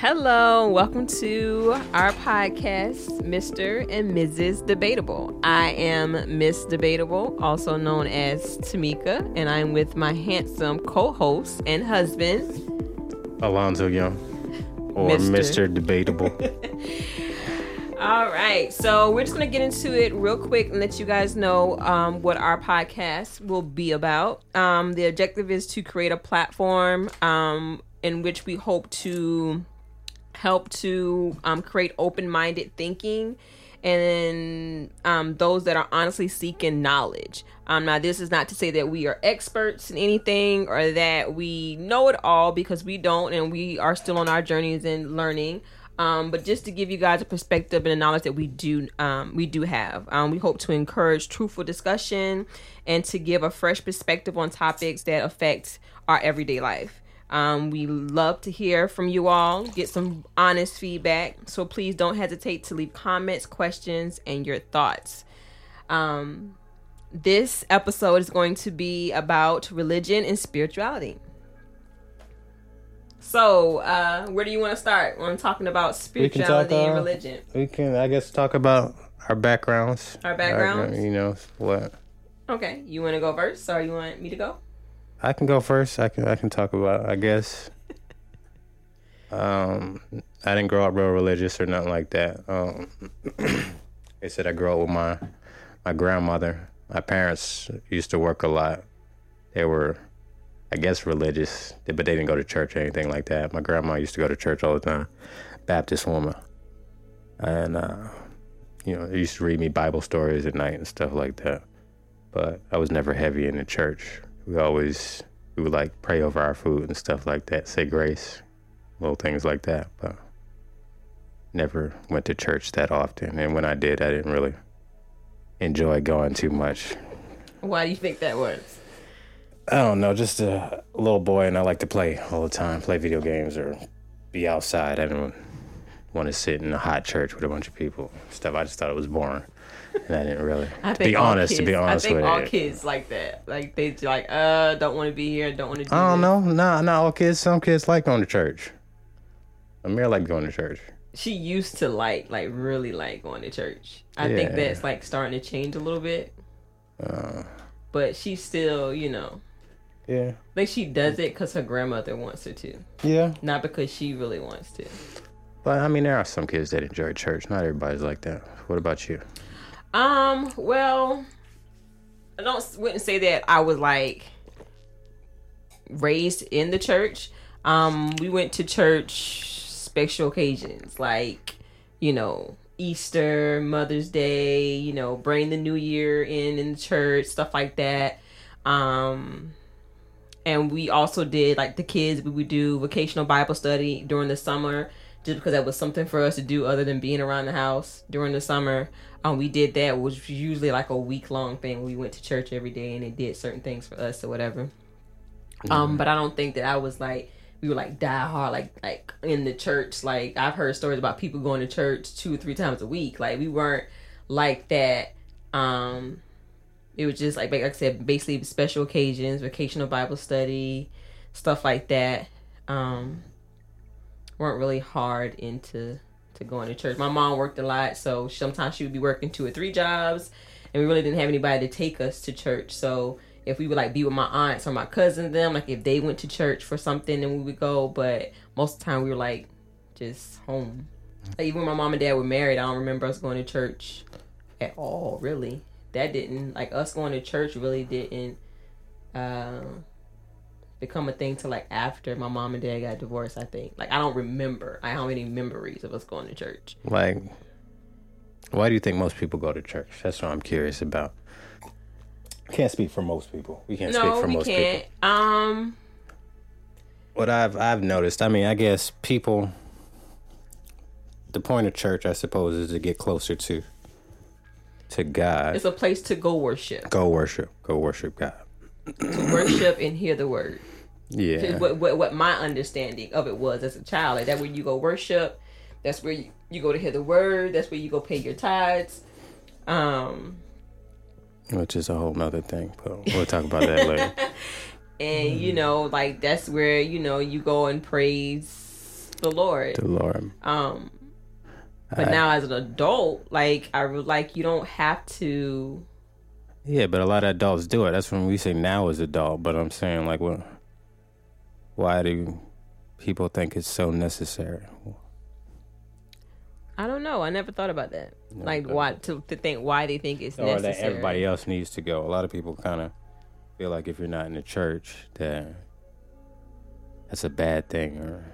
Hello, welcome to our podcast, Mr. and Mrs. Debatable. I am Miss Debatable, also known as Tamika, and I'm with my handsome co host and husband, Alonzo Young, or Mr. Mr. Debatable. All right, so we're just gonna get into it real quick and let you guys know um, what our podcast will be about. Um, the objective is to create a platform um, in which we hope to help to um, create open-minded thinking and um, those that are honestly seeking knowledge. Um, now, this is not to say that we are experts in anything or that we know it all because we don't, and we are still on our journeys and learning. Um, but just to give you guys a perspective and a knowledge that we do um, we do have. Um, we hope to encourage truthful discussion and to give a fresh perspective on topics that affect our everyday life. Um, we love to hear from you all, get some honest feedback. So please don't hesitate to leave comments, questions, and your thoughts. Um, this episode is going to be about religion and spirituality. So, uh, where do you want to start when talking about spirituality talk, and uh, religion? we can, I guess, talk about our backgrounds. Our backgrounds? you know what? Okay, you want to go first, or you want me to go? I can go first. I can. I can talk about. I guess. Um, I didn't grow up real religious or nothing like that. Um, they said I grew up with my my grandmother. My parents used to work a lot. They were, I guess, religious, but they didn't go to church or anything like that. My grandma used to go to church all the time, Baptist woman, and uh, you know, they used to read me Bible stories at night and stuff like that. But I was never heavy in the church. We always we would like pray over our food and stuff like that, say grace, little things like that. But never went to church that often. And when I did, I didn't really enjoy going too much. Why do you think that was? I don't know, just a little boy, and I like to play all the time, play video games or be outside. I didn't want to sit in a hot church with a bunch of people. Stuff. I just thought it was boring, I didn't really. I to be honest, kids, to be honest I think with all you, kids like that. Like they like, uh, don't want to be here, don't want to do. I don't this. know. Nah, not all kids. Some kids like going to church. Amir like going to church. She used to like, like really like going to church. I think that's like starting to change a little bit, Uh, but she still, you know, yeah, like she does it because her grandmother wants her to, yeah. not because she really wants to. But I mean, there are some kids that enjoy church. Not everybody's like that. What about you? Um, well, I don't wouldn't say that I was like raised in the church. Um, we went to church special occasions like, you know, Easter, Mother's Day, you know, bring the new year in in the church, stuff like that. Um and we also did like the kids we would do vocational bible study during the summer just because that was something for us to do other than being around the house during the summer. Um we did that. Which was usually like a week long thing. We went to church every day and it did certain things for us or whatever. Um but i don't think that i was like we were like die hard like like in the church. Like i've heard stories about people going to church two or three times a week. Like we weren't like that. Um it was just like, like I said, basically special occasions, vocational Bible study, stuff like that. Um, weren't really hard into to going to church. My mom worked a lot, so sometimes she would be working two or three jobs, and we really didn't have anybody to take us to church. So if we would like be with my aunts or my cousins, them like if they went to church for something, then we would go. But most of the time we were like just home. Like, even when my mom and dad were married, I don't remember us going to church at all. Really, that didn't like us going to church. Really didn't uh, become a thing to like after my mom and dad got divorced. I think. Like I don't remember. I don't have any memories of us going to church. Like, why do you think most people go to church? That's what I'm curious about. Can't speak for most people. We can't speak for we most can't. people. Um, What I've I've noticed. I mean, I guess people. The point of church, I suppose, is to get closer to. To God. it's a place to go worship, go worship. Go worship God. To worship and hear the word. Yeah. what, what what my understanding of it was as a child. Like that where you go worship, that's where you, you go to hear the word. That's where you go pay your tithes. Um, Which is a whole nother thing. But we'll talk about that later. and you know, like that's where you know you go and praise the Lord. The Lord. Um, but I- now as an adult, like I would like you don't have to. Yeah, but a lot of adults do it. That's when we say now as adult. But I'm saying like, what? Why do people think it's so necessary? I don't know. I never thought about that. Like why to, to think why they think it's or necessary. that everybody else needs to go. A lot of people kind of feel like if you're not in the church, that that's a bad thing. Or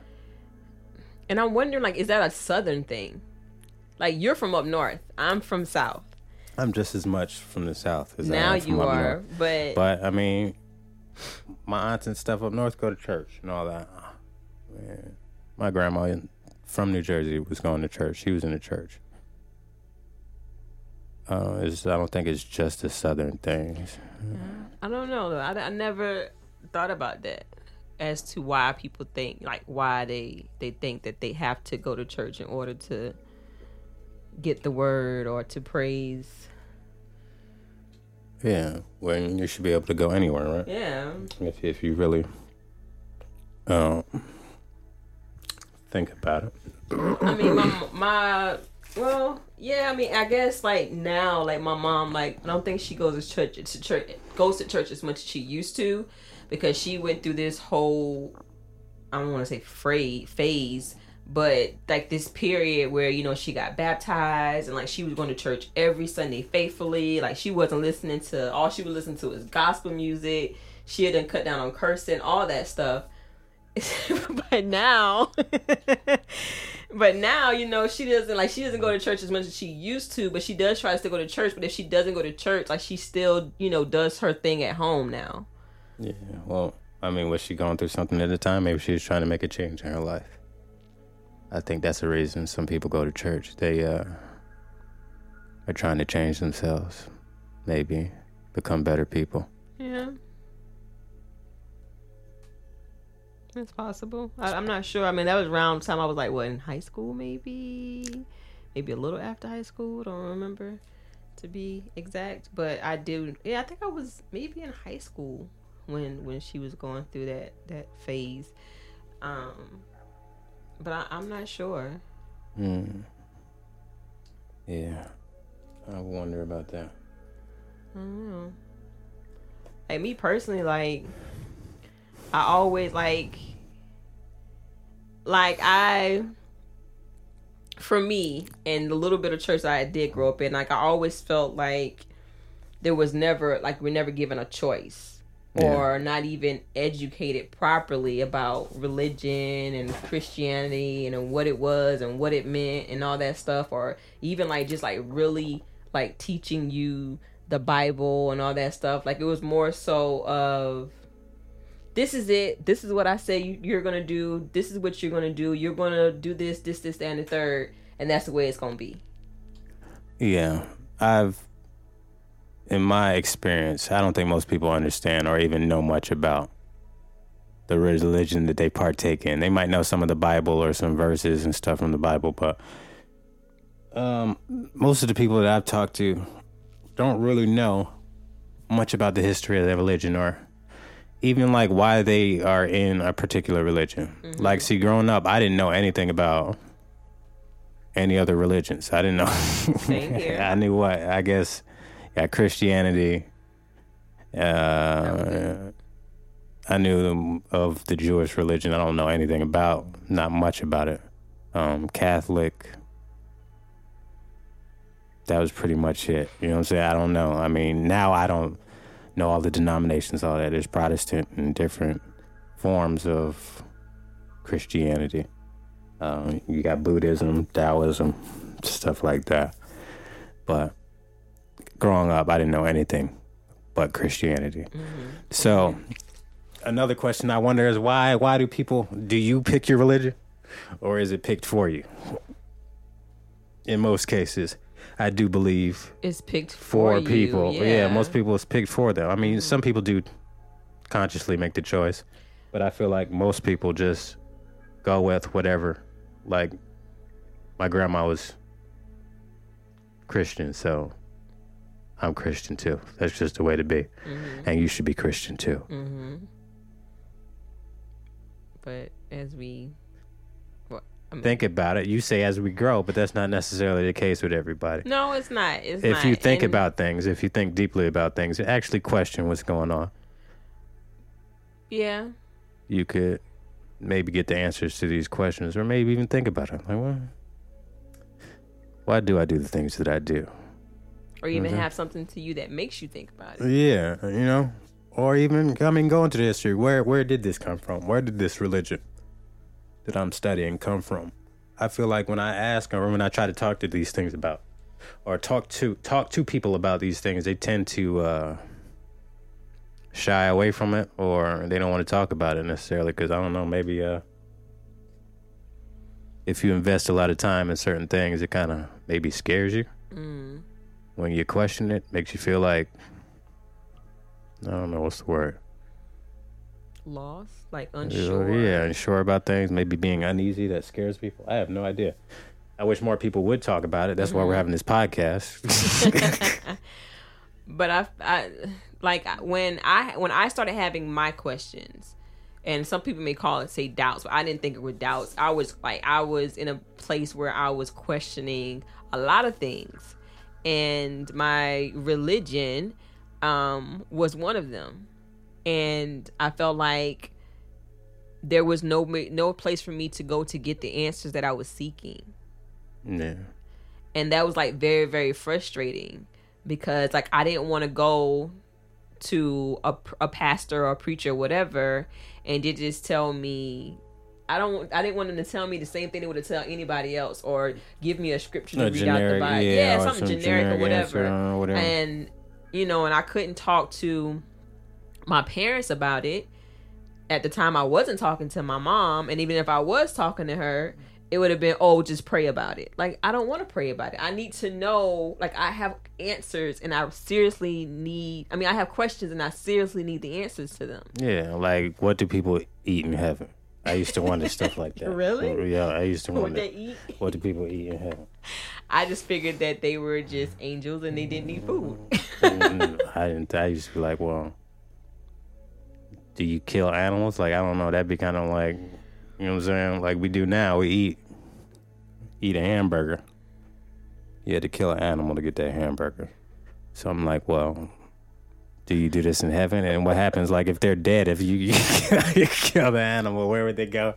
And I'm wondering, like, is that a southern thing? Like you're from up north. I'm from south. I'm just as much from the south as I am from you up are, north. but, But I mean, my aunts and stuff up north go to church and all that. Man, my grandma from New Jersey was going to church. She was in the church. Uh, it's, I don't think it's just a southern thing. I don't know. I, I never thought about that as to why people think like why they they think that they have to go to church in order to get the word or to praise. Yeah, when you should be able to go anywhere, right? Yeah. If if you really um, think about it. I mean, my my well, yeah. I mean, I guess like now, like my mom, like I don't think she goes to church to church goes to church as much as she used to, because she went through this whole I don't want to say phrase phase, but like this period where you know she got baptized and like she was going to church every Sunday faithfully. Like she wasn't listening to all she would listen to is gospel music. She had done cut down on cursing, all that stuff. but now but now you know she doesn't like she doesn't go to church as much as she used to but she does try to go to church but if she doesn't go to church like she still you know does her thing at home now Yeah, well, I mean, was she going through something at the time? Maybe she was trying to make a change in her life. I think that's the reason some people go to church. They uh, are trying to change themselves, maybe become better people. yeah. It's possible. I, i'm not sure. I mean that was around the time i was like what in high school maybe? Maybe a little after high school. Don't remember to be exact. But i do yeah i think i was maybe in high school when when she was going through that that phase. Um but I, i'm not sure Hmm. Yeah, I wonder about that. I don't know. Like me personally, like I always like like I for me and the little bit of church that I did grow up in, like I always felt like there was never like we're never given a choice. Or not even educated properly about religion and Christianity and what it was and what it meant and all that stuff, or even like just like really like teaching you the Bible and all that stuff. Like it was more so of this is it. This is what I say you, you're gonna do. This is what you're gonna do. You're gonna do this, this, this, that, and the third, and that's the way it's gonna be. Yeah, I've, in my experience, I don't think most people understand or even know much about the religion that they partake in. They might know some of the Bible or some verses and stuff from the Bible, but um, most of the people that I've talked to don't really know much about the history of their religion or even like why they are in a particular religion. Like, see, growing up, I didn't know anything about any other religions. I didn't know. I knew what I guess, yeah, Christianity. Uh, I knew of the Jewish religion. I don't know anything about, not much about it. Um, Catholic. That was pretty much it. You know what I'm saying? I don't know. I mean, now I don't know all the denominations, all that. There's Protestant and different forms of Christianity. Um, you got Buddhism, Taoism, stuff like that. But growing up, I didn't know anything but Christianity. Mm-hmm. So, mm-hmm. another question I wonder is why? Why do people? Do you pick your religion, or is it picked for you? In most cases, I do believe It's picked for for, you, people. Yeah. Yeah. most people it's picked for them. I mean, some mm-hmm. people do consciously make the choice, but I feel like most people just go with whatever. Like my grandma was Christian, so I'm Christian too. That's just the way to be, and you should be Christian too. Mm-hmm. But as we, well, think about it. You say as we grow, but that's not necessarily the case with everybody. No, it's not. It's if not. you think And- about things, if you think deeply about things, actually question what's going on, yeah, you could maybe get the answers to these questions, or maybe even think about it. Like, well, why do I do the things that I do? Or even Mhm. have something to you that makes you think about it. Yeah, you know, or even I mean, go into the history. Where where did this come from? Where did this religion that I'm studying come from? I feel like when I ask or when I try to talk to these things about, or talk to talk to people about these things, they tend to uh, shy away from it, or they don't want to talk about it necessarily because I don't know, maybe uh, if you invest a lot of time in certain things, it kind of maybe scares you Mm. When you question it, makes you feel like I don't know what's the word. Lost, like unsure. Yeah, unsure about things, maybe being uneasy that scares people. I have no idea. I wish more people would talk about it. That's why we're mm-hmm. having this podcast. but I, I like when I when I started having my questions, and some people may call it say doubts, but I didn't think it were doubts. I was like I was in a place where I was questioning a lot of things, and my religion um, was one of them, and I felt like there was no no place for me to go to get the answers that I was seeking yeah. and that was like very very frustrating because like I didn't want to go to a, a pastor or a preacher or whatever and they just tell me I don't I didn't want them to tell me the same thing they would have tell anybody else or give me a scripture to A read out the Bible. yeah, yeah, something some generic, generic answer, whatever. or whatever. and you know and I couldn't talk to my parents about it. At the time I wasn't talking to my mom and even if I was talking to her it would have been oh just pray about it. Like I don't want to pray about it. I need to know like I have answers and I seriously need I mean I have questions and I seriously need the answers to them. Yeah, like what do people eat in heaven? I used to wonder stuff like that. Really? Yeah, I used to what wonder they eat what do people eat in heaven. I just figured that they were just angels and they didn't need food Mm, I didn't. I used to be like, well, do you kill animals? Like, I don't know. That'd be kind of like, you know what I'm saying? Like we do now. We eat eat a hamburger. You had to kill an animal to get that hamburger. So I'm like, well, do you do this in heaven? And what happens? Like, if they're dead, if you, you kill the animal, where would they go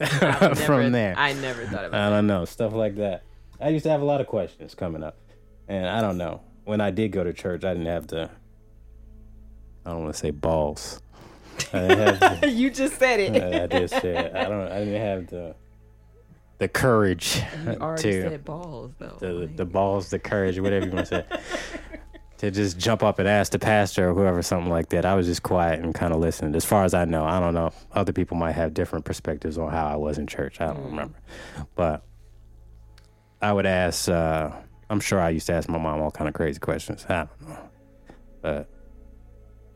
I've from never- there? I never thought about I don't know. Stuff like that. I used to have a lot of questions coming up. And I don't know. When I did go to church, I didn't have the, I don't want to say balls. I didn't have the, you just said it I, I did say it. I don't, I didn't have the, the courage you already to, said balls though the, Like- the balls, the courage, whatever you want to say, to just jump up and ask the pastor or whoever something like that. I was just quiet and kind of listened. As far as I know, I don't know. Other people might have different perspectives on how I was in church. I don't remember, but I would ask. Uh, I'm sure I used to ask my mom all kind of crazy questions. I don't know, but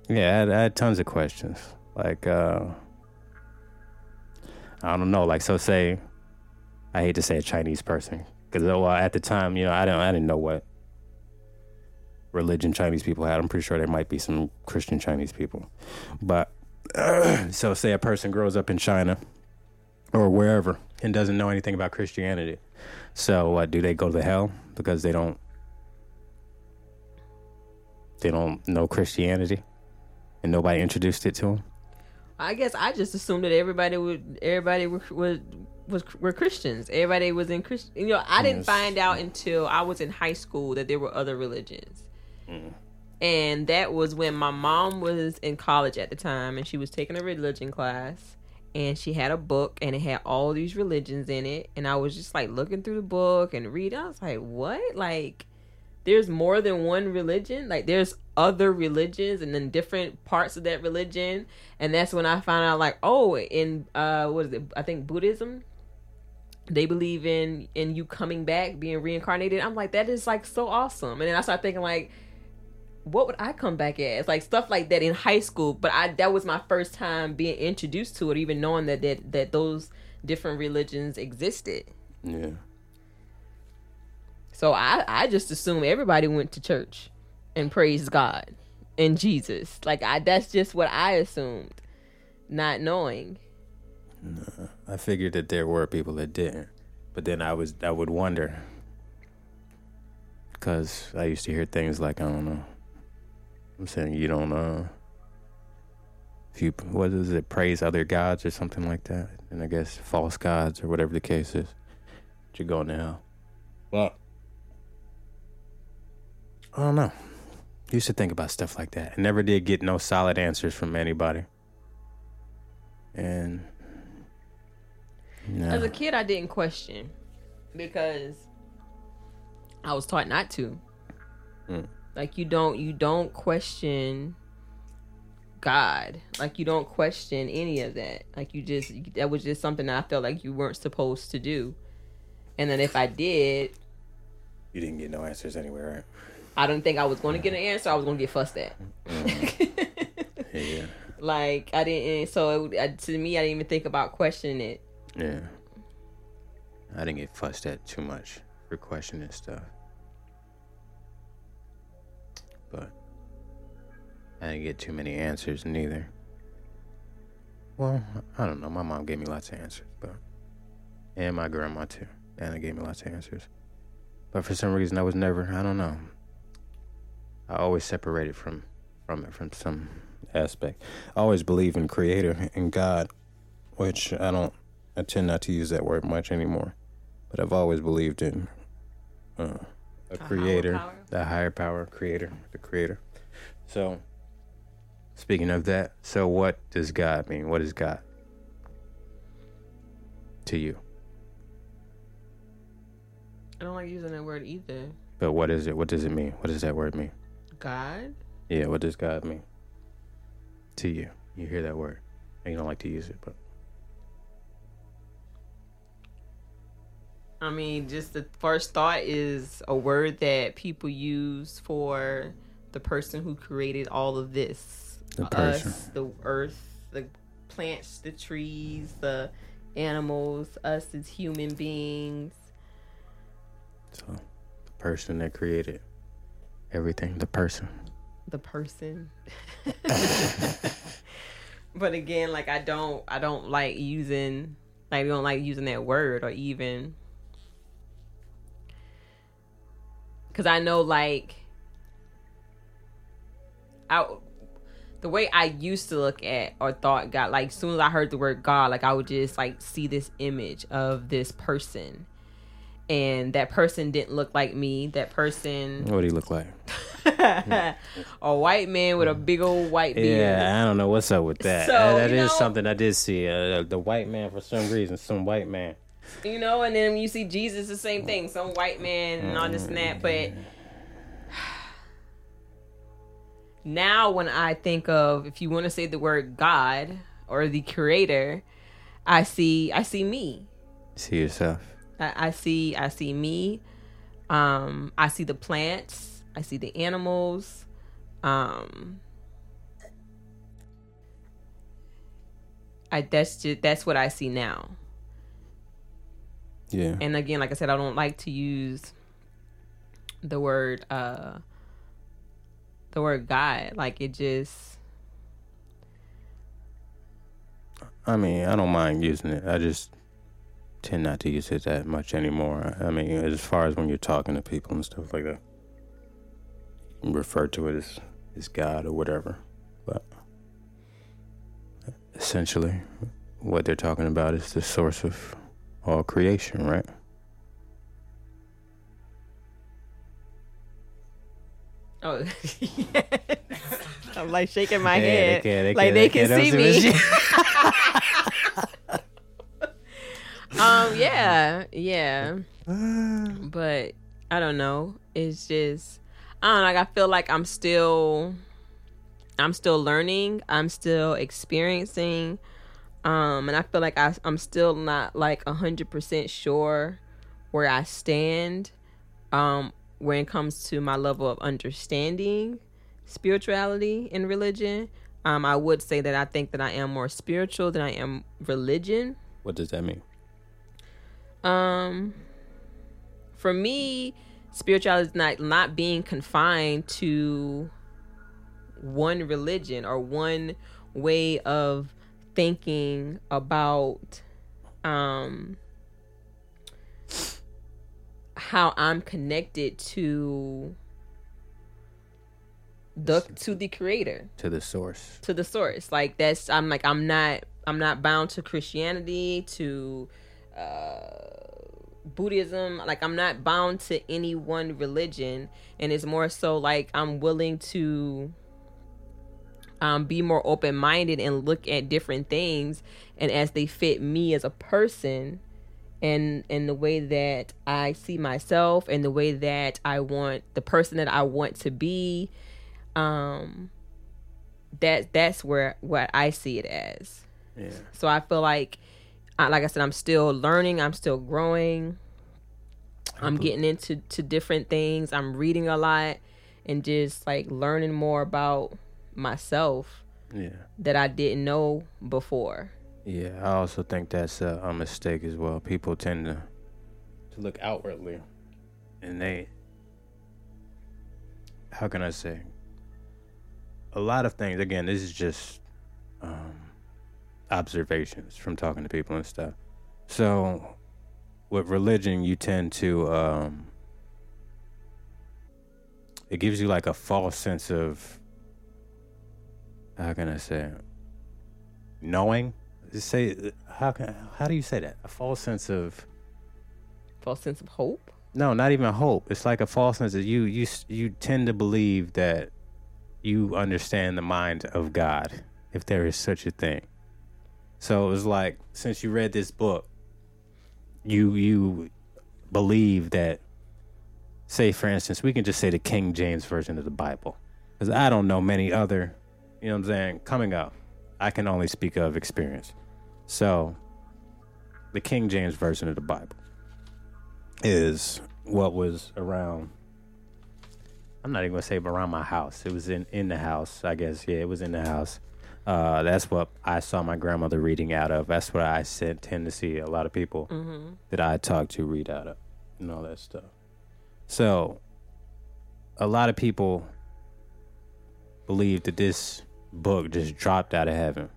yeah, I had, I had tons of questions. Like uh, I don't know. Like so, say I hate to say a Chinese person because well, at the time, you know, I didn't I didn't know what religion Chinese people had. I'm pretty sure there might be some Christian Chinese people, but so say a person grows up in China or wherever and doesn't know anything about Christianity. So what do they go to hell because they don't they don't know Christianity and nobody introduced it to them? I guess I just assumed that everybody would everybody was was were Christians. Everybody was in Christian. You know, I didn't Yes. find out until I was in high school that there were other religions. Mm. And that was when my mom was in college at the time and she was taking a religion class and she had a book and it had all these religions in it and I was just like looking through the book and reading. I was like, "What? Like there's more than one religion like there's other religions and then different parts of that religion and that's when i found out like oh in uh what is it i think buddhism they believe in in you coming back being reincarnated i'm like that is like so awesome and then i started thinking like what would i come back as like stuff like that in high school but i that was my first time being introduced to it even knowing that that, that those different religions existed Yeah. so I, I just assume everybody went to church and praised God and Jesus. Like I that's just what I assumed, not knowing. I figured that there were people that didn't. but then I was I would wonder because I used to hear things like I don't know. I'm saying you don't uh if you what is it praise other gods or something like that, and I guess false gods or whatever the case is, you're going to hell. Well, I don't know. I used to think about stuff like that. I never did get no solid answers from anybody. And no. As a kid, I didn't question because I was taught not to. Mm. Like you don't you don't question God. Like you don't question any of that. Like you just that was just something that I felt like you weren't supposed to do. And then if I did, you didn't get no answers anywhere, right? I don't think I was going to get an answer. I was going to get fussed at. Mm-hmm. Yeah. like I didn't. So it, to me, I didn't even think about questioning it. Yeah. I didn't get fussed at too much for questioning stuff. But I didn't get too many answers neither. Well, I don't know. My mom gave me lots of answers, but and my grandma too. Anna gave me lots of answers. But for some reason I was never I don't know. I always separated from from it from some aspect. I always believe in creator and God, which I don't I tend not to use that word much anymore, but I've always believed in uh, a creator, the higher power, creator, the creator. So, speaking of that, so what does God mean? What is God to you? I don't like using that word either. But what is it? What does it mean? What does that word mean? God. Yeah, what does God mean to you? You hear that word, and you don't like to use it, but I mean, just the first thought is a word that people use for the person who created all of this. The person. Us, the earth, the plants, the trees, the animals, us as human beings. so the person that created everything, the person. the person. but again, like I don't I don't like using like we don't like using that word or even cuz I know like I the way I used to look at or thought God like as soon as I heard the word God like I would just like see this image of this person and that person didn't look like me that person What do you look like? a white man with a big old white beard. Yeah, I don't know what's up with that. So, that you is know- something I did see. Uh, the white man, for some reason, some white man. You know, and then when you see Jesus, the same thing. Some white man and all this and that. But now, when I think of, if you want to say the word God or the Creator, I see, I see me. See yourself. I, I see, I see me. Um, I see the plants. I see the animals. Um, I that's just that's what I see now. Yeah. and again like i said i don't like to use the word uh the word god like it just I mean, I don't mind using it. I just tend not to use it that much anymore. I mean, as far as when you're talking to people and stuff like that, refer to it as, as God or whatever. But essentially, what they're talking about is the source of all creation, right? oh. I'm like shaking my Yeah, they head. can- they like can- they they can, can- see me. um yeah yeah. But i don't know. It's just i don't know like i feel like i'm still i'm still learning. I'm still experiencing um and i feel like I, i'm still not like 100% sure where i stand um when it comes to my level of understanding spirituality and religion um i would say that i think that i am more spiritual than i am religion What does that mean? um, for me, spirituality is not not being confined to one religion or one way of thinking about um how I'm connected to the to the creator. To the source. to the source. Like that's i'm like i'm not i'm not bound to christianity to uh buddhism. Like i'm not bound to any one religion. And it's more so like i'm willing to um be more open-minded and look at different things and as they fit me as a person and and the way that i see myself and the way that i want the person that i want to be um that that's where what I see it as. Yeah. So I feel like, I, like I said, I'm still learning. I'm still growing. I'm getting into to different things. I'm reading a lot and just like learning more about myself Yeah. that I didn't know before. Yeah. I also think that's a, a mistake as well. People tend to to look outwardly, and they. How can I say? A lot of things. Again, this is just um, observations from talking to people and stuff. So, with religion, you tend to. Um, it gives you like a false sense of. How can I say? it? Knowing. Just say how can how do you say that? A false sense of False sense of hope. no, not even hope. It's like a false sense of you you you tend to believe that you understand the mind of God, if there is such a thing. So it was like since you read this book, you you believe that say for instance, we can just say the King James version of the Bible. Cuz I don't know many other, you know what I'm saying, coming up. I can only speak of experience. So the King James version of the Bible is what was around I'm not even gonna say around my house. It was in in the house, I guess. Yeah, it was in the house. Uh, that's what I saw my grandmother reading out of. That's what I said, tend to see a lot of people that I talk to read out of, and all that stuff. So, a lot of people believe that this book just dropped out of heaven.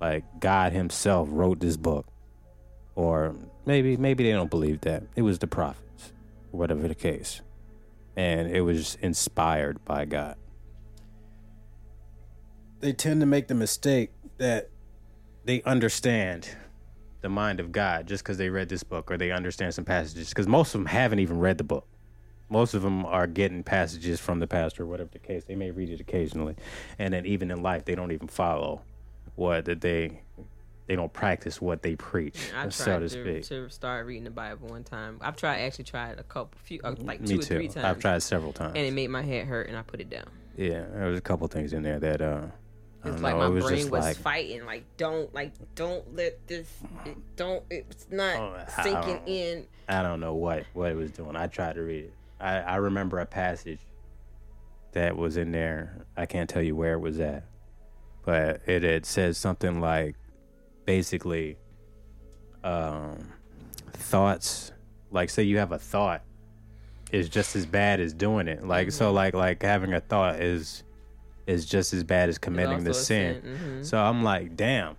Like God Himself wrote this book, or maybe maybe they don't believe that it was the prophets, whatever the case, and it was inspired by God. They tend to make the mistake that they understand the mind of God just because they read this book or they understand some passages. Because most of them haven't even read the book. Most of them are getting passages from the pastor, whatever the case. They may read it occasionally, and then even in life, they don't even follow what that they they don't practice what they preach, I tried so to to, speak. to start reading the Bible one time. I've tried actually tried a couple, few, uh, like two Me or too. three times, I've tried several times. and it made my head hurt, and I put it down. yeah, there was a couple things in there that uh, It's like know. my it was brain was like fighting, like don't, like don't let this, it, don't, it's not Oh, I sinking don't- in. I don't know what what it was doing. I tried to read it. I I remember a passage that was in there. I can't tell you where it was at, but it it says something like basically um thoughts like say you have a thought is just as bad as doing it. Like so like like having a thought is is just as bad as committing the sin. sin, mhm. So I'm like, damn.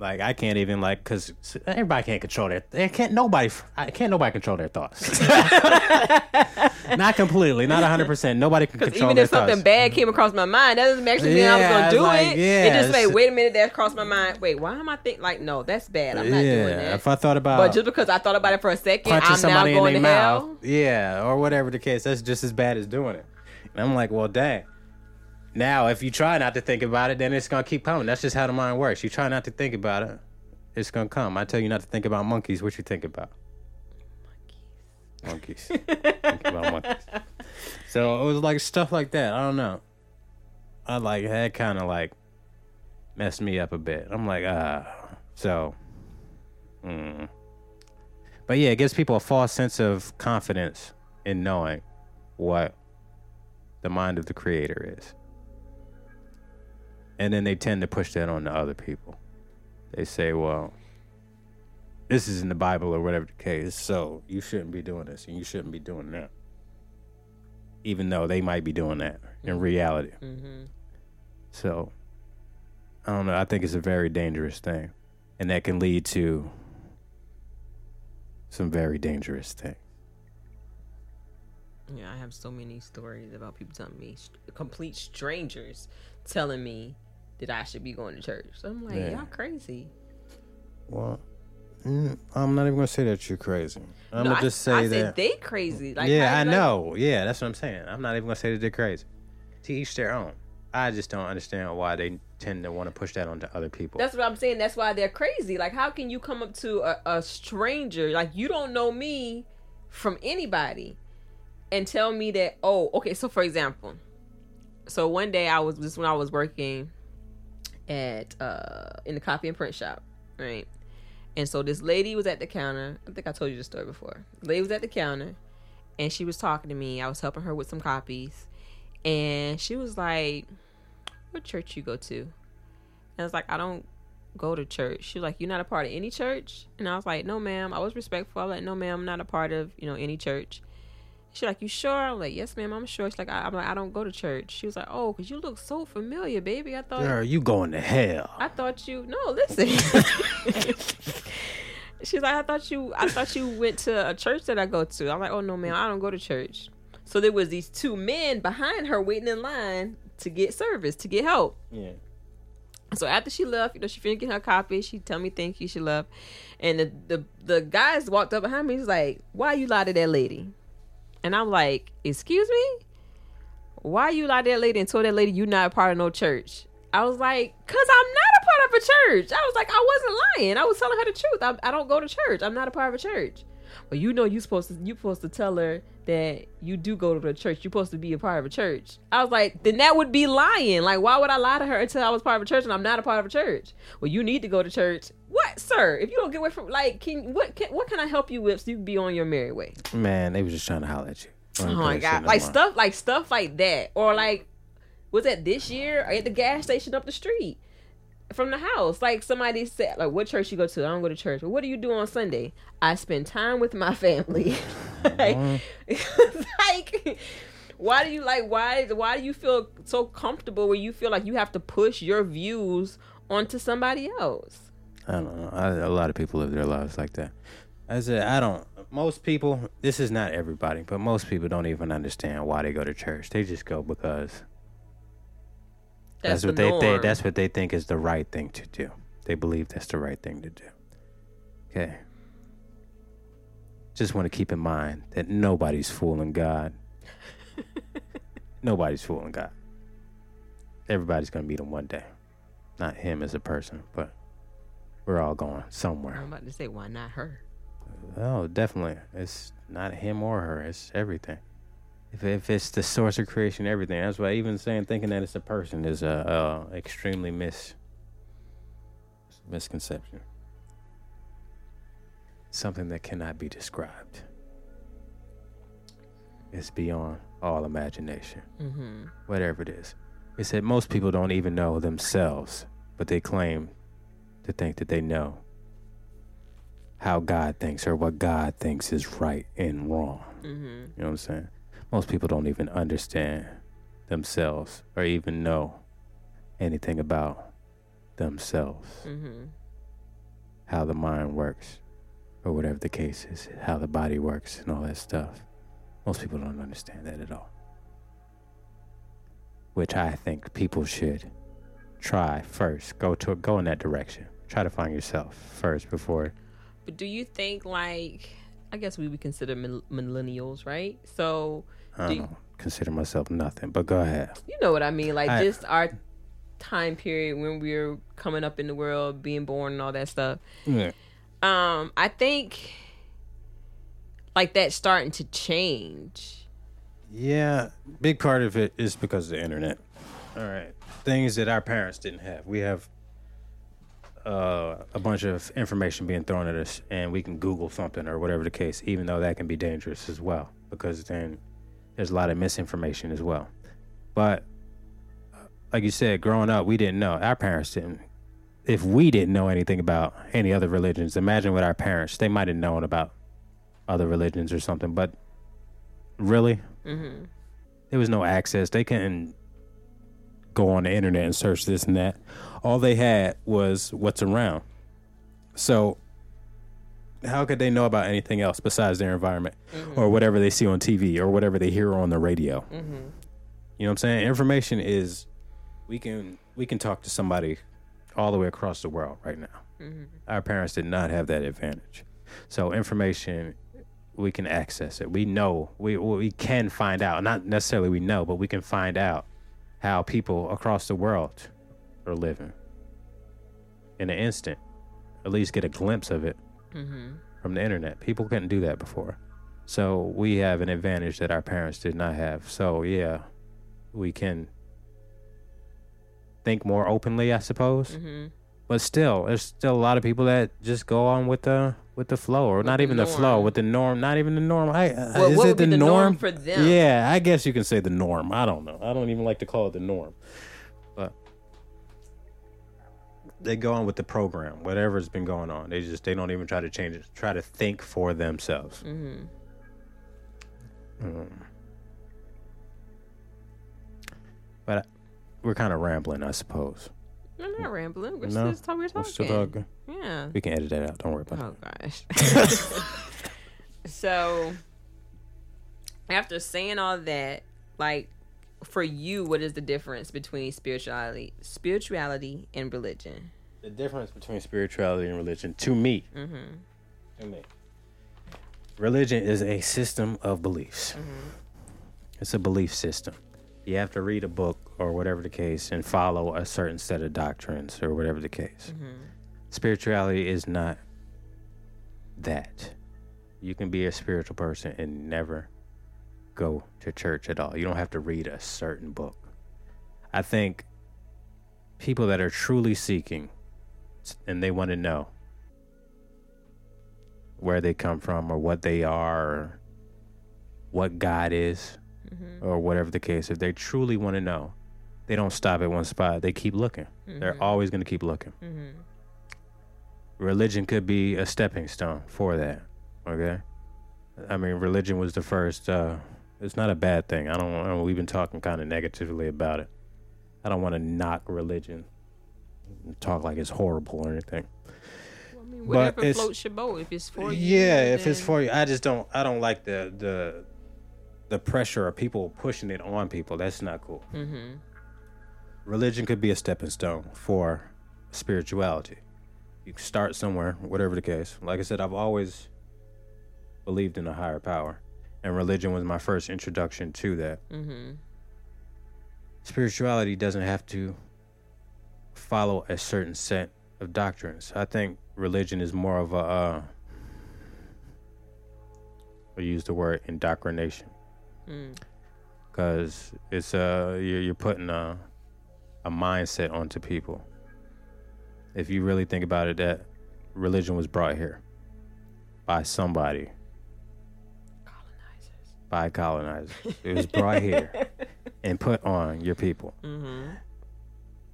Like I can't even like because everybody can't control their. They can't nobody. I can't nobody control their thoughts. not completely, not 100. percent Nobody can control. Even if something thoughts. bad came across my mind, that doesn't actually mean I was gonna do like, it. yeah, it just it's- wait a minute, that crossed my mind. Wait, why am I thinking like, no, that's bad. I'm not yeah, doing that. if I thought about but just because I thought about it for a second, I'm now going to hell. yeah, or whatever the case, that's just as bad as doing it. And I'm like, well, dang. Now, if you try not to think about it, then it's gonna keep coming. That's just how the mind works. You try not to think about it, it's gonna come. I tell you not to think about monkeys. What you think about? Monkeys. think about monkeys. So it was like stuff like that. I don't know. I like that kind of like messed me up a bit. I'm like, ah. So, mm. but yeah, it gives people a false sense of confidence in knowing what the mind of the creator is. And then they tend to push that on to other people. They say, well, this is in the Bible or whatever the case, so you shouldn't be doing this and you shouldn't be doing that. Even though they might be doing that in reality. hmm So, I don't know. I think it's a very dangerous thing. And that can lead to some very dangerous things. Yeah, I have so many stories about people telling me, complete strangers telling me that I should be going to church. So I'm like, Yeah. y'all crazy. Well, mm, I'm not even gonna say that you're crazy. I'm No, gonna I- just say I that. they crazy. Like, yeah, I like- know. Yeah, that's what I'm saying. I'm not even gonna say that they're crazy. To each their own. I just don't understand why they tend to want to push that onto other people. That's what I'm saying. That's why they're crazy. Like, how can you come up to a, a stranger, like you don't know me from anybody, and tell me that? Oh, okay. So, for example, so one day I was just when I was working at uh in the copy and print shop, right? And so this lady was at the counter. I think I told you the story before. Lady was at the counter, and she was talking to me. I was helping her with some copies, and she was like, "What church you go to?" And I was like, I don't go to church. She was like, You're not a part of any church? And I was like, No, ma'am. I was respectful. I was like, No, ma'am, I'm not a part of, you know, any church. She like, You sure? I'm like, Yes, ma'am, I'm sure. She's like, I, I'm like, I don't go to church. She was like, Oh, because you look so familiar, baby. I thought Girl, you going to hell. I thought you no, listen. She's like, I thought you I thought you went to a church that I go to. I'm like, Oh no, ma'am, I don't go to church. So there was these two men behind her waiting in line to get service, to get help. Yeah. So after she left, you know, she finished getting her copy. She tell me thank you. She left, and the the the guys walked up behind me. He's like, "Why you lie to that lady?" And I'm like, "Excuse me, why you lie to that lady and told that lady you not a part of no church?" I was like, "Cause I'm not a part of a church." I was like, "I wasn't lying. I was telling her the truth. I, I don't go to church. I'm not a part of a church." Well, you know, you supposed to you supposed to tell her that you do go to the church. You're supposed to be a part of a church. I was like, then that would be lying. Like, why would I lie to her until I was part of a church and I'm not a part of a church? Well, you need to go to church. What, sir? If you don't get away from like, can what can what can I help you with so you can be on your merry way? Man, they was just trying to holler at you. Oh my god, like stuff like stuff like that, or like was that this year at the gas station up the street from the house? Like somebody said, like, what church you go to? I don't go to church. Well, what do you do on Sunday? I spend time with my family. like, mm. like, why do you like? Why why do you feel so comfortable where you feel like you have to push your views onto somebody else? I don't know. I, a lot of people live their lives like that. I said, I don't. Most people, this is not everybody, but most people don't even understand why they go to church. They just go because that's, the what they, they norm. that's what they think is the right thing to do. They believe that's the right thing to do. Okay. Just want to keep in mind that nobody's fooling God. nobody's fooling God. Everybody's gonna meet him one day. Not him as a person, but we're all going somewhere. I'm about to say, why not her? Oh, definitely. It's not him or her. It's everything. If if it's the source of creation, everything. That's why even saying thinking that it's a person is a, a extremely mis misconception. Something that cannot be described. It's beyond all imagination. Mm-hmm. Whatever it is. It said most people don't even know themselves, but they claim to think that they know how God thinks or what God thinks is right and wrong. Mm-hmm. You know what I'm saying? Most people don't even understand themselves or even know anything about themselves, Mm-hmm. how the mind works, or whatever the case is, how the body works and all that stuff. Most people don't understand that at all. Which I think people should try first. Go to go in that direction. Try to find yourself first before But do you think like I guess we would consider millennials, right? So I Do don't know, consider myself nothing. But go ahead. you know what I mean, like I- just our time period when we were coming up in the world, being born, and all that stuff. Yeah. Um, I think like that's starting to change. Yeah, big part of it is because of the internet. All right, things that our parents didn't have. We have uh, a bunch of information being thrown at us, and we can Google something or whatever the case. Even though that can be dangerous as well, because then there's a lot of misinformation as well. But uh, like you said, growing up, we didn't know. Our parents didn't. If we didn't know anything about any other religions, imagine with our parents. They might have known about other religions or something, but really, Mm-hmm. there was no access. They couldn't go on the internet and search this and that. All they had was what's around. So how could they know about anything else besides their environment mm-hmm. or whatever they see on TV or whatever they hear on the radio? Mm-hmm. You know what I'm saying? Information is we can we can talk to somebody all the way across the world right now. Mm-hmm. Our parents did not have that advantage. So information we can access it. We know we we can find out. Not necessarily we know, but we can find out how people across the world are living in an instant. At least get a glimpse of it from the internet. People couldn't do that before. So we have an advantage that our parents did not have. So yeah, we can think more openly, I suppose. Mm-hmm. But still, there's still a lot of people that just go on with the with the flow, or not the even the flow, with the norm. Not even the norm. I, uh, What- is what it would be the, the norm norm for them? Yeah, I guess you can say the norm. I don't know. I don't even like to call it the norm, they go on with the program, whatever's been going on. They just they don't even try to change it. Try to think for themselves. Mm-hmm. Um, but we're kind of rambling, I suppose. I'm not rambling. We're No? still, we're We're talking. still talking. Yeah. We can edit that out. Don't worry about it. Oh gosh. so after saying all that, like for you, what is the difference between spirituality, spirituality and religion? The difference between spirituality and religion, to me, Mm-hmm. to me, religion is a system of beliefs. It's a belief system. You have to read a book or whatever the case and follow a certain set of doctrines or whatever the case. Spirituality is not that. You can be a spiritual person and never go to church at all. You don't have to read a certain book. I think people that are truly seeking and they want to know where they come from or what they are or what God is mm-hmm. or whatever the case, if they truly want to know, they don't stop at one spot. They keep looking. They're mm-hmm. always going to keep looking. Mm-hmm. Religion could be a stepping stone for that. Okay. I mean, religion was the first. Uh, it's not a bad thing. I don't. I don't we've been talking kind of negatively about it. I don't want to knock religion, and talk like it's horrible or anything. I mean, But whatever it's- floats your boat. If it's for you, yeah, if it's for you, I just don't. I don't like the the the pressure of people pushing it on people. That's not cool. Mhm. Religion could be a stepping stone for spirituality. You start somewhere, whatever the case. Like I said, I've always believed in a higher power, and religion was my first introduction to that. Mhm. Spirituality doesn't have to follow a certain set of doctrines. I think religion is more of a. Uh, use the word indoctrination Mm. because it's uh you're, you're putting a a mindset onto people. If you really think about it, that religion was brought here by somebody. By colonizers. It was brought here and put on your people. Mhm.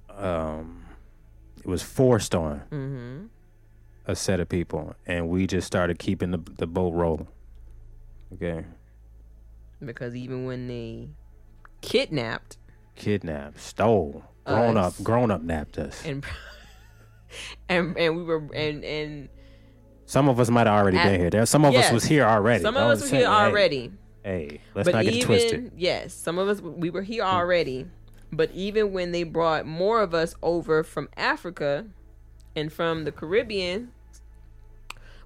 Um, it was forced on Mhm. a set of people, and we just started keeping the the boat rolling. Okay, Because even when they kidnapped kidnapped, stole, grown Us. up, grown up napped us. and and and we were and and Some of us might have already At- been here. There, some of Yes. us was here already. some of us were here already. Hey, let's but not get even twisted. yes, some of us we were here already. But even when they brought more of us over from Africa and from the Caribbean,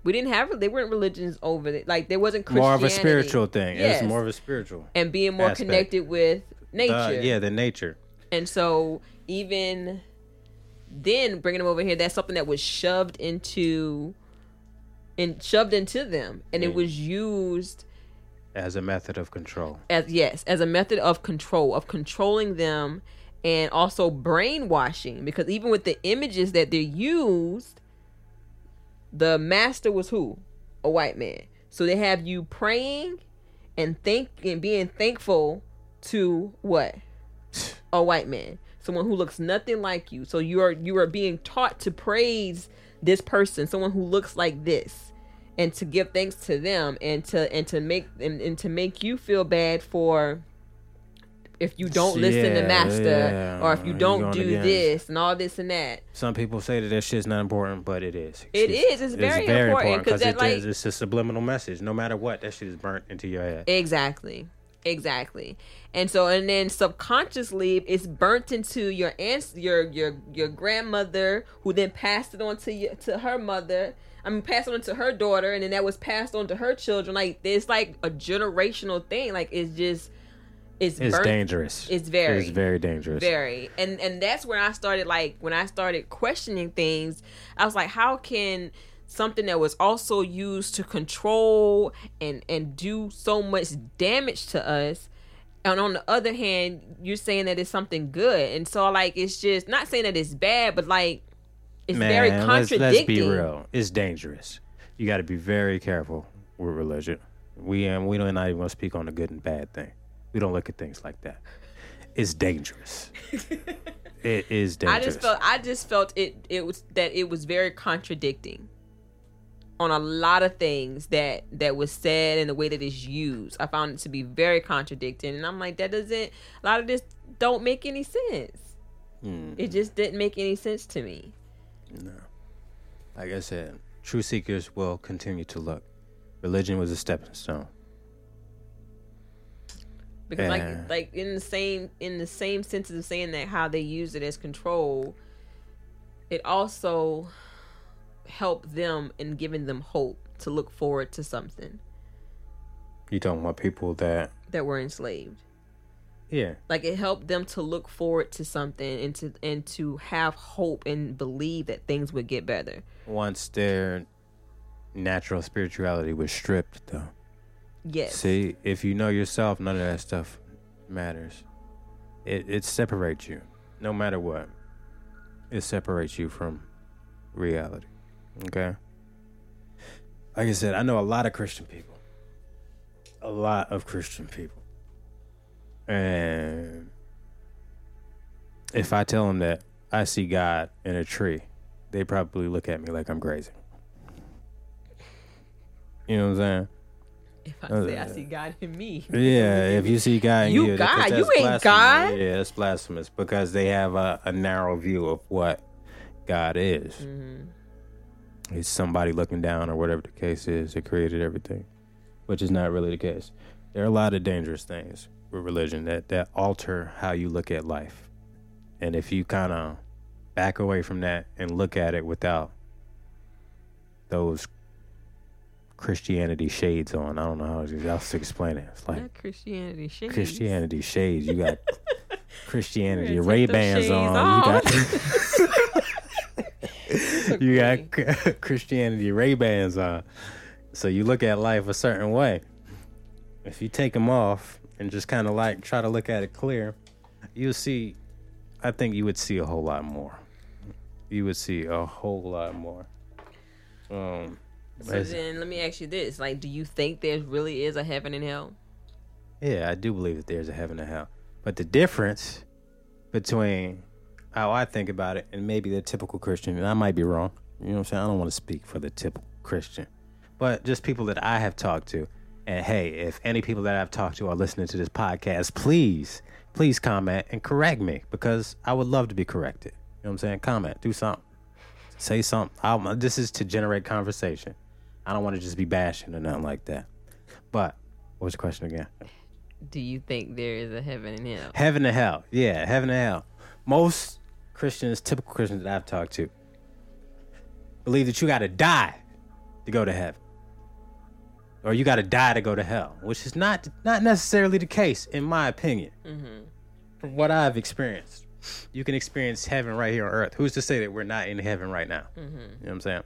we didn't have they weren't religions over there. Like there wasn't More of a spiritual thing. Yes. It's more of a spiritual. and being more aspect. connected with nature. Uh, yeah, the nature. And so even then bringing them over here, that's something that was shoved into and shoved into them and it Mm. was used as a method of control. as yes, as a method of control, of controlling them and also brainwashing because even with the images that they used, the master was who? A white man. So they have you praying and think and being thankful to what? A white man. Someone who looks nothing like you. So you are you are being taught to praise this person, someone who looks like this, and to give thanks to them and to and to make and, and to make you feel bad for if you don't listen to master yeah. or if you don't do against- this and all this and that. Some people say that that shit's not important, but it is. It is. me. It's very important because it like- it's a subliminal message. No matter what, that shit is burnt into your head. Exactly. Exactly. And so and then subconsciously it's burnt into your aunt your your your grandmother who then passed it on to you, to her mother. I mean passed on to her daughter and then that was passed on to her children. Like it's like a generational thing. Like it's just it's, It's burnt dangerous. It's very It's very dangerous. very and and that's where i started like when i started questioning things i was like how can something that was also used to control and and do so much damage to us and on the other hand you're saying that it's something good and so like it's just not saying that it's bad but like it's very Man, let's, let's be real. It's dangerous. You got to be very careful with religion. We um, we don't not even want to speak on the good and bad thing. We don't look at things like that. It's dangerous. it is dangerous. I just felt I just felt it it was that it was very contradicting on a lot of things that that was said and the way that it's used. I found it to be very contradicting and I'm like that doesn't a lot of this don't make any sense. Hmm. It just didn't make any sense to me. No. Like I said, true seekers will continue to look. Religion was a stepping stone. Because like like in the same in the same sense of saying that how they use it as control, it also helped them in giving them hope to look forward to something You talking about people that, that were enslaved. Yeah, like it helped them to look forward to something and to and to have hope and believe that things would get better once their natural spirituality was stripped, though. yes See, if you know yourself, none of that stuff matters. It it separates you, no matter what. It separates you from reality. Okay. Like I said, I know a lot of Christian people. A lot of Christian people. And if I tell them that I see God in a tree, they probably look at me like I'm crazy. You know what I'm saying? if i say i see god in me Yeah, if you see God, in You you, God, you ain't. God. Yeah, that's blasphemous because they have a, a narrow view of what God is. Mm-hmm. He's somebody looking down, or whatever the case is, that created everything, which is not really the case. There are a lot of dangerous things religion that that alter how you look at life, and if you kind of back away from that and look at it without those Christianity shades on, I don't know how else to explain it. It's like not christianity shades. Christianity shades. You got Christianity Ray Bans on. You got you got Christianity Ray Bans on. So you look at life a certain way. If you take them off and just kind of like try to look at it clear, you'll see. I think you would see a whole lot more. You would see a whole lot more. Um, so then let me ask you this like do you think there really is a heaven and hell Yeah, I do believe that there's a heaven and hell. But the difference between how I think about it and maybe the typical Christian, and I might be wrong. You know what I'm saying? I don't want to speak for the typical Christian. But just people that I have talked to. And hey, if any people that I've talked to are listening to this podcast, please, please comment and correct me because I would love to be corrected. You know what I'm saying? Comment, do something, say something. I'll, this is to generate conversation. I don't want to just be bashing or nothing like that. But what was the question again? do you think there is a heaven and hell Heaven and hell. Yeah, heaven and hell. Most Christians, typical Christians that I've talked to, believe that you got to die to go to heaven. Or you got to die to go to hell, which is not not necessarily the case, in my opinion. Mm-hmm. From what I've experienced, you can experience heaven right here on earth. Who's to say that we're not in heaven right now? Mm-hmm. You know what I'm saying?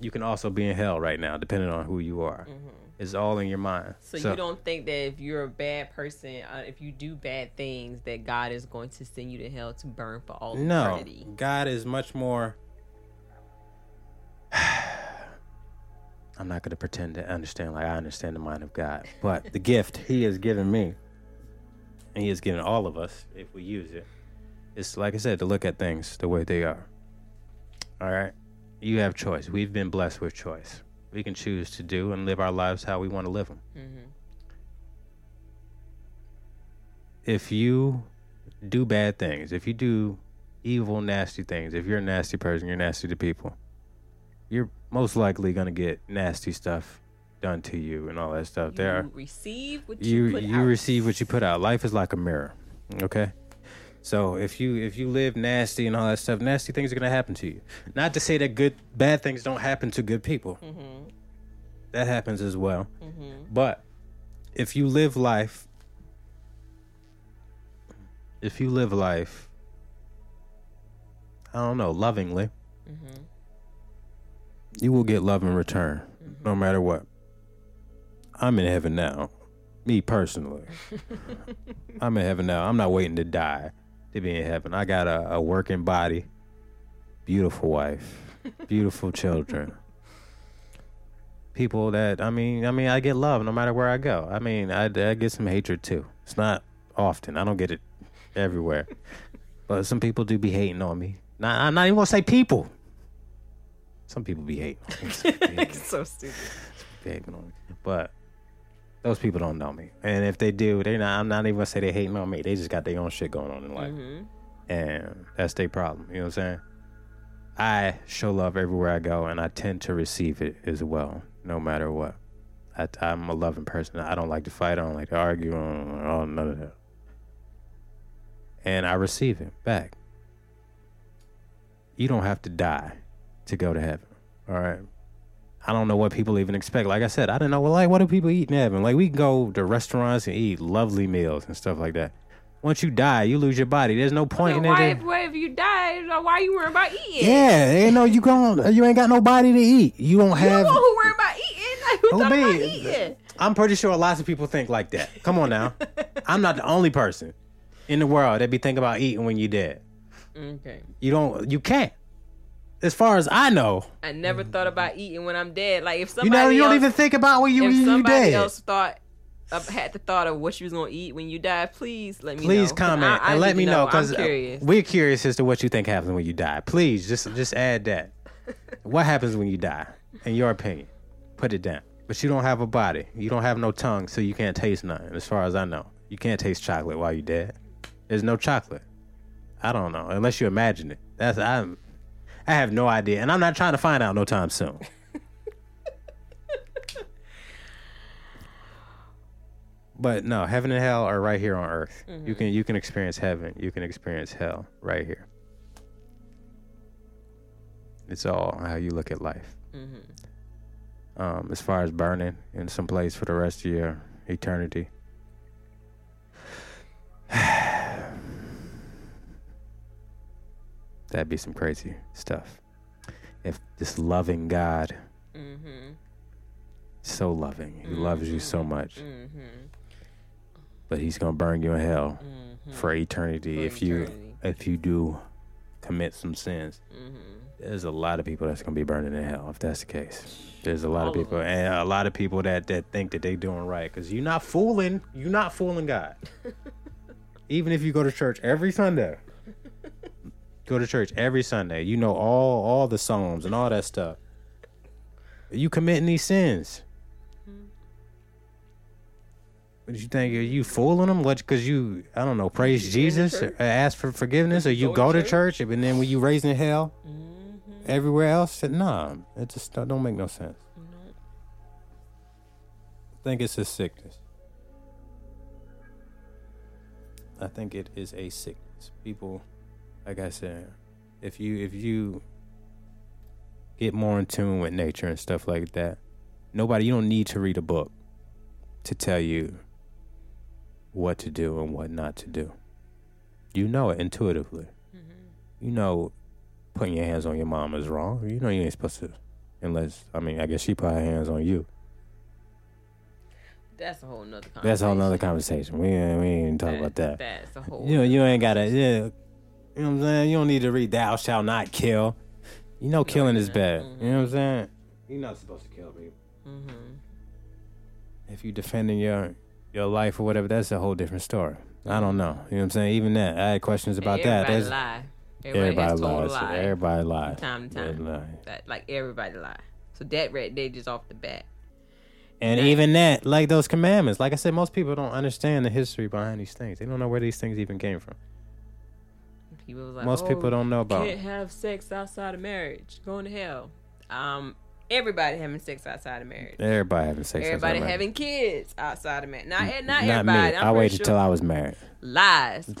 You can also be in hell right now, depending on who you are. Mm-hmm. It's all in your mind. so, you don't think that if you're a bad person uh, if you do bad things that god is going to send you to hell to burn for all No, eternity God is much more. I'm not going to pretend to understand like I understand the mind of God, but the gift He has given me, and He has given all of us, if we use it, it's like I said, to look at things the way they are. All right? You have choice. We've been blessed with choice. We can choose to do and live our lives how we want to live them. Mm-hmm. if you do bad things, if you do evil, nasty things, if you're a nasty person, you're nasty to people, you're most likely gonna get nasty stuff done to you and all that stuff. there, are- You receive what you, you put you out. receive what you put out. Life is like a mirror. Okay. So if you if you live nasty and all that stuff, nasty things are gonna happen to you. Not to say that good bad things don't happen to good people. Mm-hmm. That happens as well. But if you live life, if you live life, I don't know, lovingly, Mm-hmm. You will get love in return, no matter what. I'm in heaven now, me personally. I'm in heaven now. I'm not waiting to die to be in heaven. I got a, a working body, beautiful wife, beautiful children. People that I mean, I mean, I get love no matter where I go. I mean, I, I get some hatred too. It's not often. I don't get it everywhere, but some people do be hating on me. Not, I'm not even gonna say people. Some people be hating. on me. so stupid. Hating on me. But those people don't know me, and if they do, they're not. I'm not even gonna say they hating on me. They just got their own shit going on in life, Mm-hmm. and that's their problem. You know what I'm saying? I show love everywhere I go, and I tend to receive it as well, no matter what. I, I'm a loving person. I don't like to fight. I don't like to argue. I don't, I don't- none of that. And I receive it back. You don't have to die to go to heaven. All right. I don't know what people even expect. Like I said, I don't know. Well, like, what do people eat in heaven? Like, we can go to restaurants and eat lovely meals and stuff like that. Once you die, you lose your body. There's no point in why, it. why if you die? Uh, why you worrying about eating? Yeah, ain't no you going uh, you ain't got nobody to eat. You don't You have. one who worry about eating. Like, who Who about eating? I'm pretty sure lots of people think like that. Come on now, I'm not the only person in the world that be thinking about eating when you're dead. Okay. You don't. You can't. As far as I know, I never thought about eating when I'm dead. Like if you somebody know you don't even think about when you if you somebody dead. else thought uh, had the thought of what you was gonna eat when you die, please let me know. Please 'Cause comment I- I and let me know because curious. we're curious as to what you think happens when you die. Please just just add that. what happens when you die? In your opinion, put it down. But you don't have a body. You don't have no tongue, so you can't taste nothing. As far as I know, you can't taste chocolate while you're dead. There's no chocolate. I don't know unless you imagine it. That's I'm. I have no idea, and I'm not trying to find out no time soon. But no, heaven and hell are right here on earth. You can you can experience heaven, you can experience hell right here. It's all how you look at life. Um, as far as burning in some place for the rest of your eternity. That'd be some crazy stuff. If this loving God, Mm-hmm. so loving, He loves you so much, Mm-hmm. but He's gonna burn you in hell for eternity For if you if you do commit some sins. Mm-hmm. There's a lot of people that's gonna be burning in hell if that's the case. There's a lot All of of people us. and a lot of people that that think that they're doing right because you're not fooling. You're not fooling God. Even if you go to church every Sunday, go to church every Sunday. You know all all the psalms and all that stuff. You committing these sins. What you think? Are you fooling them? What? Because you, I don't know, praise You Jesus, or ask for forgiveness, or you Go go to to church, and then when you raised in hell, Mm-hmm. everywhere else, said, nah, it just don't don't make no sense. I think it's a sickness. I think it is a sickness. People, like I said, if you if you get more in tune with nature and stuff like that, nobody you don't need to read a book to tell you what to do and what not to do. You know it intuitively. Mm-hmm. You know putting your hands on your mom is wrong. You know you ain't supposed to unless I mean I guess she put her hands on you. That's a whole nother conversation. That's a whole nother conversation. We ain't, we ain't talk about that. That's a whole. You know, you ain't gotta. Yeah, you know what I'm saying. You don't need to read "Thou shalt not kill." You know, killing is bad. You know what I'm saying. You're not supposed to kill people. Mm-hmm. If you defending your your life or whatever, that's a whole different story. I don't know. You know what I'm saying. Even that, I had questions about that. everybody There's lie. Everybody, everybody lies. a lie. Everybody lies. Time to time. lie. That, like everybody lie. So that right there just off the bat. And even that, like those commandments, like I said, most people don't understand the history behind these things. They don't know where these things even came from. People was like, Most "Oh, people don't know about. can't have sex outside of marriage. Going to hell. Um, everybody having sex outside of marriage. Everybody having sex. Everybody having kids outside of marriage. Not not, Not everybody. me. I waited sure. till I was married. lies.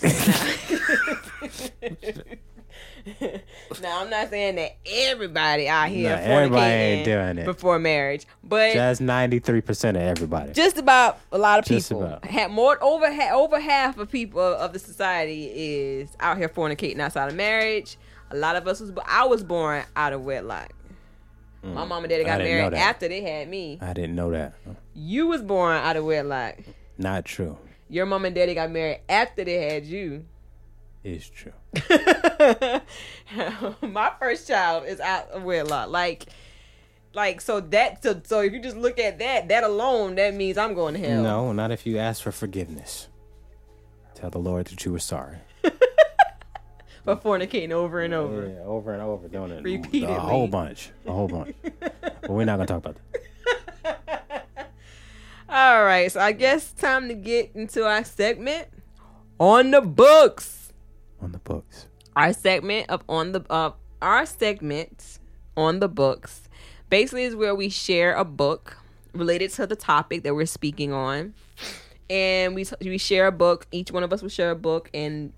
now I'm not saying that everybody out here Nah, everybody ain't doing it. before marriage, but Just ninety three percent of everybody. just about a lot of Just people. about. More over over half of people of the society is out here fornicating outside of marriage. A lot of us was I was born out of wedlock. My mom and daddy Mm. Got married after they had me. I didn't know that. You was born out of wedlock. Not true. Your mom and daddy got married after they had you. It's true. My first child is out of wedlock. Like, like so that so so if you just look at that, that alone, that means I'm going to hell. No, not if you ask for forgiveness. Tell the Lord that you were sorry. but fornicating over and over. Yeah, over and over, doing it. Repeatedly. A whole bunch. A whole bunch. but we're not gonna talk about that. All right, so I guess time to get into our segment on the books. On the books. Our segment of on the uh, our segment on the books basically is where we share a book related to the topic that we're speaking on, and we we share a book. Each one of us will share a book and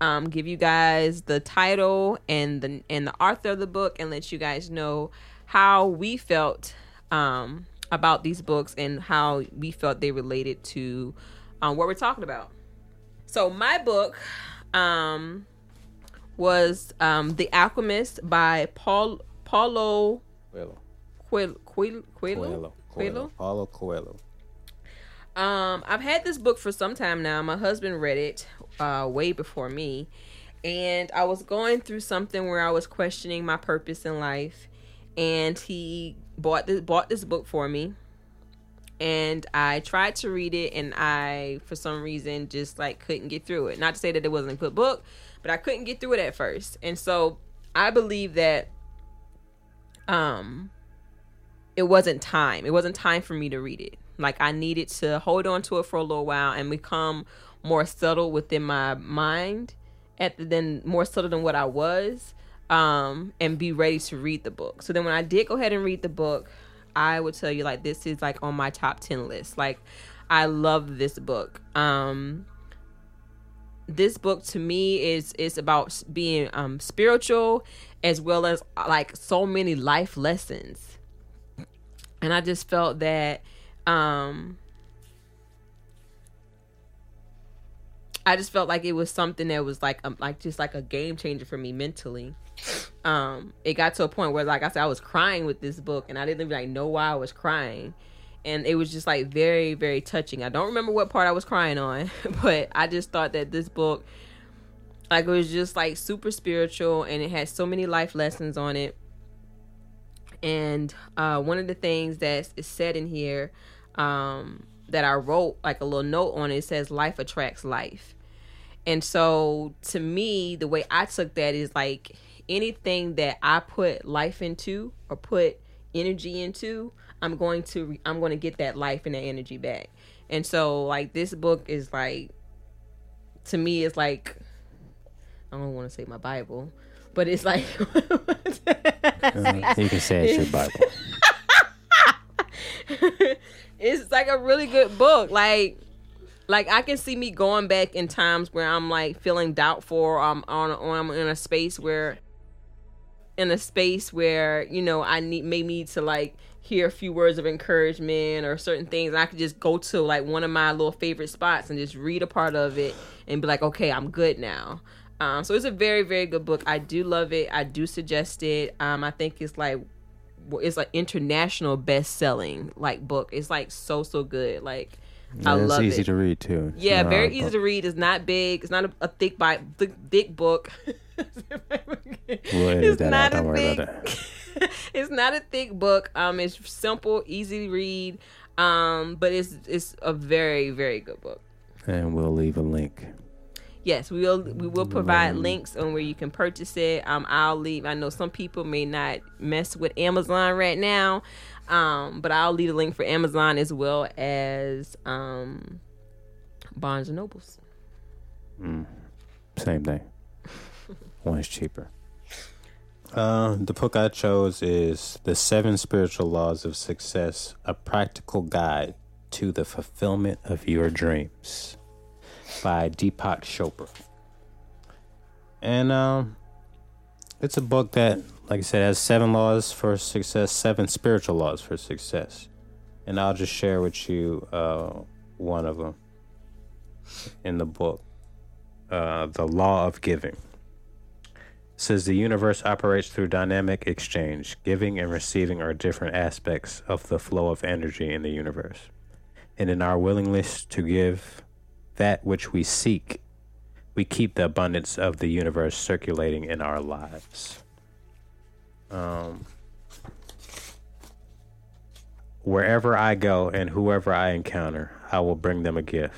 um, give you guys the title and the and the author of the book, and let you guys know how we felt um, about these books and how we felt they related to um, what we're talking about. So my book um, was um, The Alchemist by Paul Paulo Coelho. Coelho. Coelho. Coelho. Coelho. Coelho? Paulo Coelho. Um, I've had this book for some time now. My husband read it uh, way before me, and I was going through something where I was questioning my purpose in life, and he bought this bought this book for me, and I tried to read it, and I for some reason just like couldn't get through it. Not to say that it wasn't a good book, but I couldn't get through it at first, and so I believe that um it wasn't time. It wasn't time for me to read it. Like I needed to hold on to it for a little while and become more subtle within my mind at the, then more subtle than what I was um and be ready to read the book. So then when I did go ahead and read the book, I would tell you like this is like on my top 10 list. Like I love this book. Um this book to me is is about being um spiritual as well as like so many life lessons and i just felt that um i just felt like it was something that was like um, like just like a game changer for me mentally um it got to a point where like i said i was crying with this book and i didn't even like know why i was crying. And it was just like very very touching. I don't remember what part i was crying on but i just thought that this book like it was just like super spiritual and it had so many life lessons on it. And uh, one of the things that is said in here um, that I wrote like a little note on it says life attracts life. And so to me, the way I took that is like anything that I put life into or put energy into, I'm going to I'm going to get that life and that energy back. And so like this book is like to me it's like I don't want to say my Bible, but it's like you can say it's your Bible. it's like a really good book. Like, like I can see me going back in times where I'm like feeling doubtful. Or I'm on, or I'm in a space where, in a space where you know I need may need to like hear a few words of encouragement or certain things. I could just go to like one of my little favorite spots and just read a part of it and be like, okay, I'm good now. Um, so it's a very very good book. I do love it. I do suggest it. Um, I think it's like it's like international best selling like book. It's like so so good. Like I it's love easy it. to read too. It's yeah, very easy book. to read. It's not big. It's not a, a thick by thick, thick book. We'll edit that out. Don't a thick, it's not a thick book. Um, it's simple, easy to read. Um, but it's it's a very very good book. And we'll leave a link. Yes, we will. We will provide Mm. links on where you can purchase it. Um, I'll leave. I know some people may not mess with Amazon right now. Um, but I'll leave a link for Amazon as well as um, Barnes and Nobles. Mm, same thing. One is cheaper. Uh, the book I chose is The Seven Spiritual Laws of Success A Practical Guide to the Fulfillment of Your Dreams by Deepak Chopra. And um, it's a book that, like I said, has seven laws for success, seven spiritual laws for success. And I'll just share with you uh, one of them in the book uh, The Law of Giving says the universe operates through dynamic exchange. Giving and receiving are different aspects of the flow of energy in the universe. And in our willingness to give that which we seek, we keep the abundance of the universe circulating in our lives. Um, wherever I go and whoever I encounter, I will bring them a gift.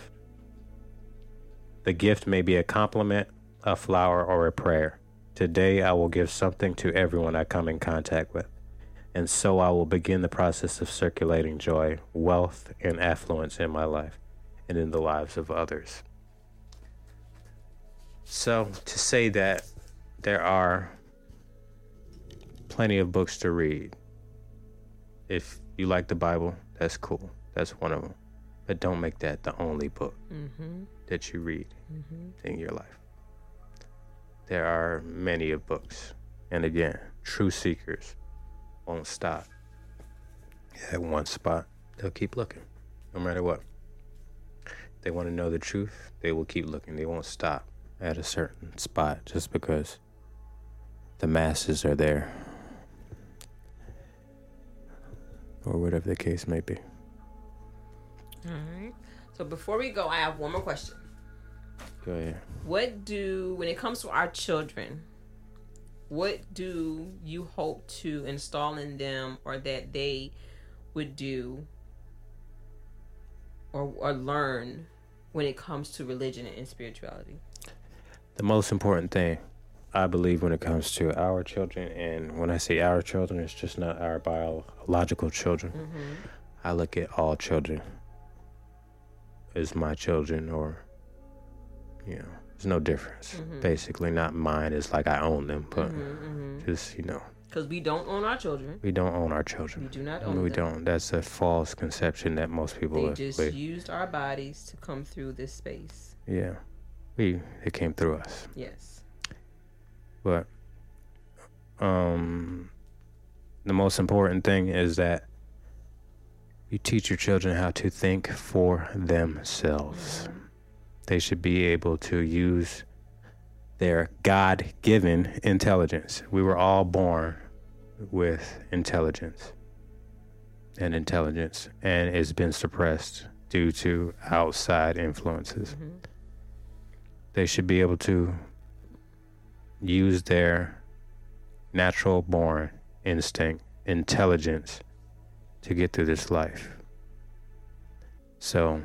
The gift may be a compliment, a flower, or a prayer. Today I will give something to everyone I come in contact with, and so I will begin the process of circulating joy, wealth, and affluence in my life and in the lives of others. So, to say that there are plenty of books to read, if you like the Bible, that's cool. That's one of them. But don't make that the only book Mm-hmm. that you read Mm-hmm. in your life. There are many of books. And again, true seekers won't stop at one spot. They'll keep looking, no matter what. They want to know the truth, they will keep looking. They won't stop at a certain spot just because the masses are there. Or whatever the case may be. All right. So before we go, I have one more question. Go ahead. What do, when it comes to our children, what do you hope to install in them or that they would do or, or learn when it comes to religion and spirituality? the most important thing I believe when it comes to our children, and when I say our children, it's just not our biological children. Mm-hmm. I look at all children as my children, or, you know, there's no difference. Mhm. Basically, not mine is like I own them, but Because just, you know, Because we don't own our children. we don't own our children. We do not own we them. don't. That's a false conception that most people They have just believe. used our bodies to come through this space. Yeah. We, it came through us. Yes. But um, the most important thing is that you teach your children how to think for themselves. They should be able to use their God given intelligence. We were all born with intelligence and intelligence, and it's been suppressed due to outside influences. Mhm. They should be able to use their natural born instinct, intelligence to get through this life. So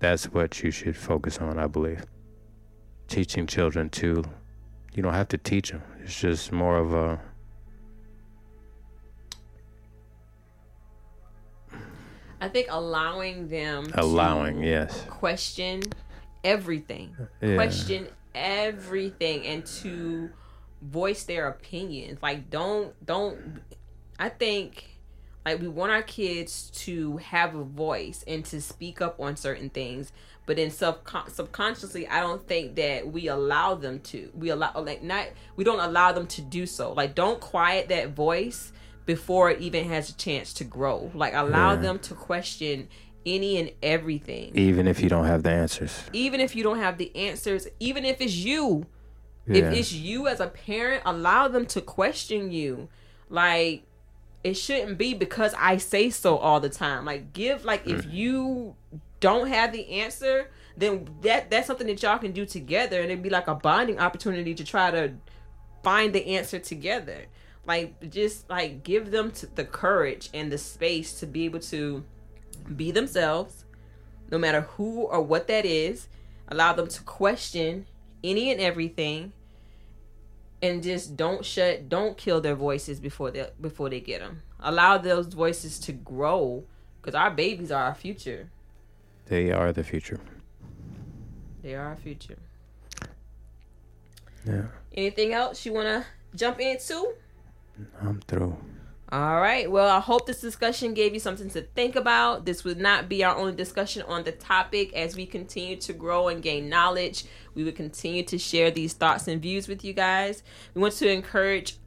that's what you should focus on, I believe. Teaching children to, you don't have to teach them, it's just more of a, I think allowing them allowing, yes. question everything, Yeah. question everything, and to voice their opinions. Like, don't don't. I think like we want our kids to have a voice and to speak up on certain things, but then sub subconsciously, I don't think that we allow them to. We allow like not we don't allow them to do so. Like, don't quiet that voice before it even has a chance to grow. Like, allow Yeah. them to question any and everything Even if you don't have the answers. even if you don't have the answers, even if it's you, Yeah. if it's you as a parent, allow them to question you. Like it shouldn't be because I say so all the time. Like give like if Mm. you don't have the answer, then that that's something that y'all can do together and it'd be like a bonding opportunity to try to find the answer together. Like just like give them t- the courage and the space to be able to be themselves no matter who or what that is. Allow them to question any and everything, and just don't shut, don't kill their voices before they before they get them. allow those voices to grow because our babies are our future. They are the future. They are our future. Yeah. Anything else you want to jump into? I'm through. All right. Well, I hope this discussion gave you something to think about. This would not be our only discussion on the topic. As we continue to grow and gain knowledge, we would continue to share these thoughts and views with you guys. We want to encourage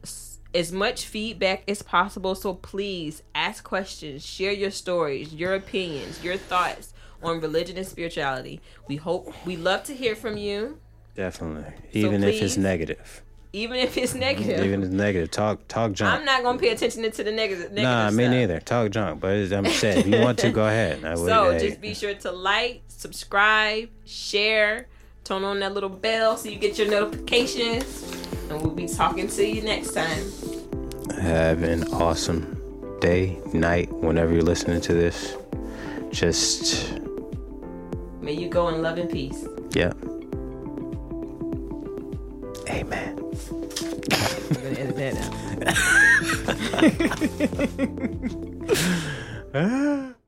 as much feedback as possible. So please ask questions, share your stories, your opinions, your thoughts on religion and spirituality. We hope we love to hear from you. Definitely. Even if it's negative. Even if it's negative. Even if it's negative. Talk talk junk. I'm not gonna pay attention to the negative. negative Nah, me stuff. neither. Talk junk. But I'm saying, if you want to, go ahead. I So just be sure to like, subscribe, share, turn on that little bell so you get your notifications, and we'll be talking to you next time. have an awesome day, night, whenever you're listening to this. Just, May you go in love and peace. yeah. Amen. I'm gonna edit that out.